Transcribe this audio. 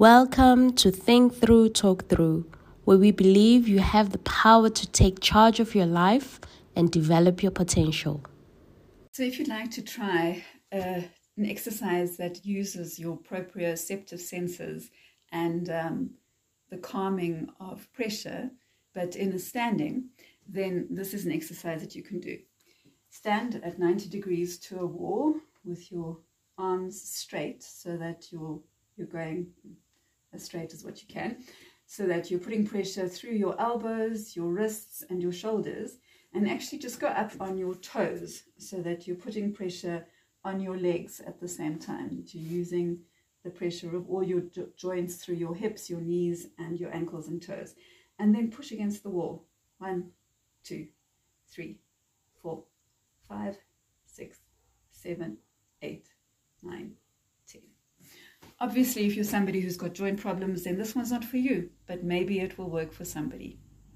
Welcome to Think Through, Talk Through, where we believe you have the power to take charge of your life and develop your potential. So, if you'd like to try uh, an exercise that uses your proprioceptive senses and um, the calming of pressure, but in a standing, then this is an exercise that you can do. Stand at 90 degrees to a wall with your arms straight so that you're, you're going as straight as what you can, so that you're putting pressure through your elbows, your wrists, and your shoulders, and actually just go up on your toes so that you're putting pressure on your legs at the same time. You're using the pressure of all your jo- joints through your hips, your knees, and your ankles and toes. And then push against the wall. One, two, three, four, five, six, seven, Obviously, if you're somebody who's got joint problems, then this one's not for you, but maybe it will work for somebody.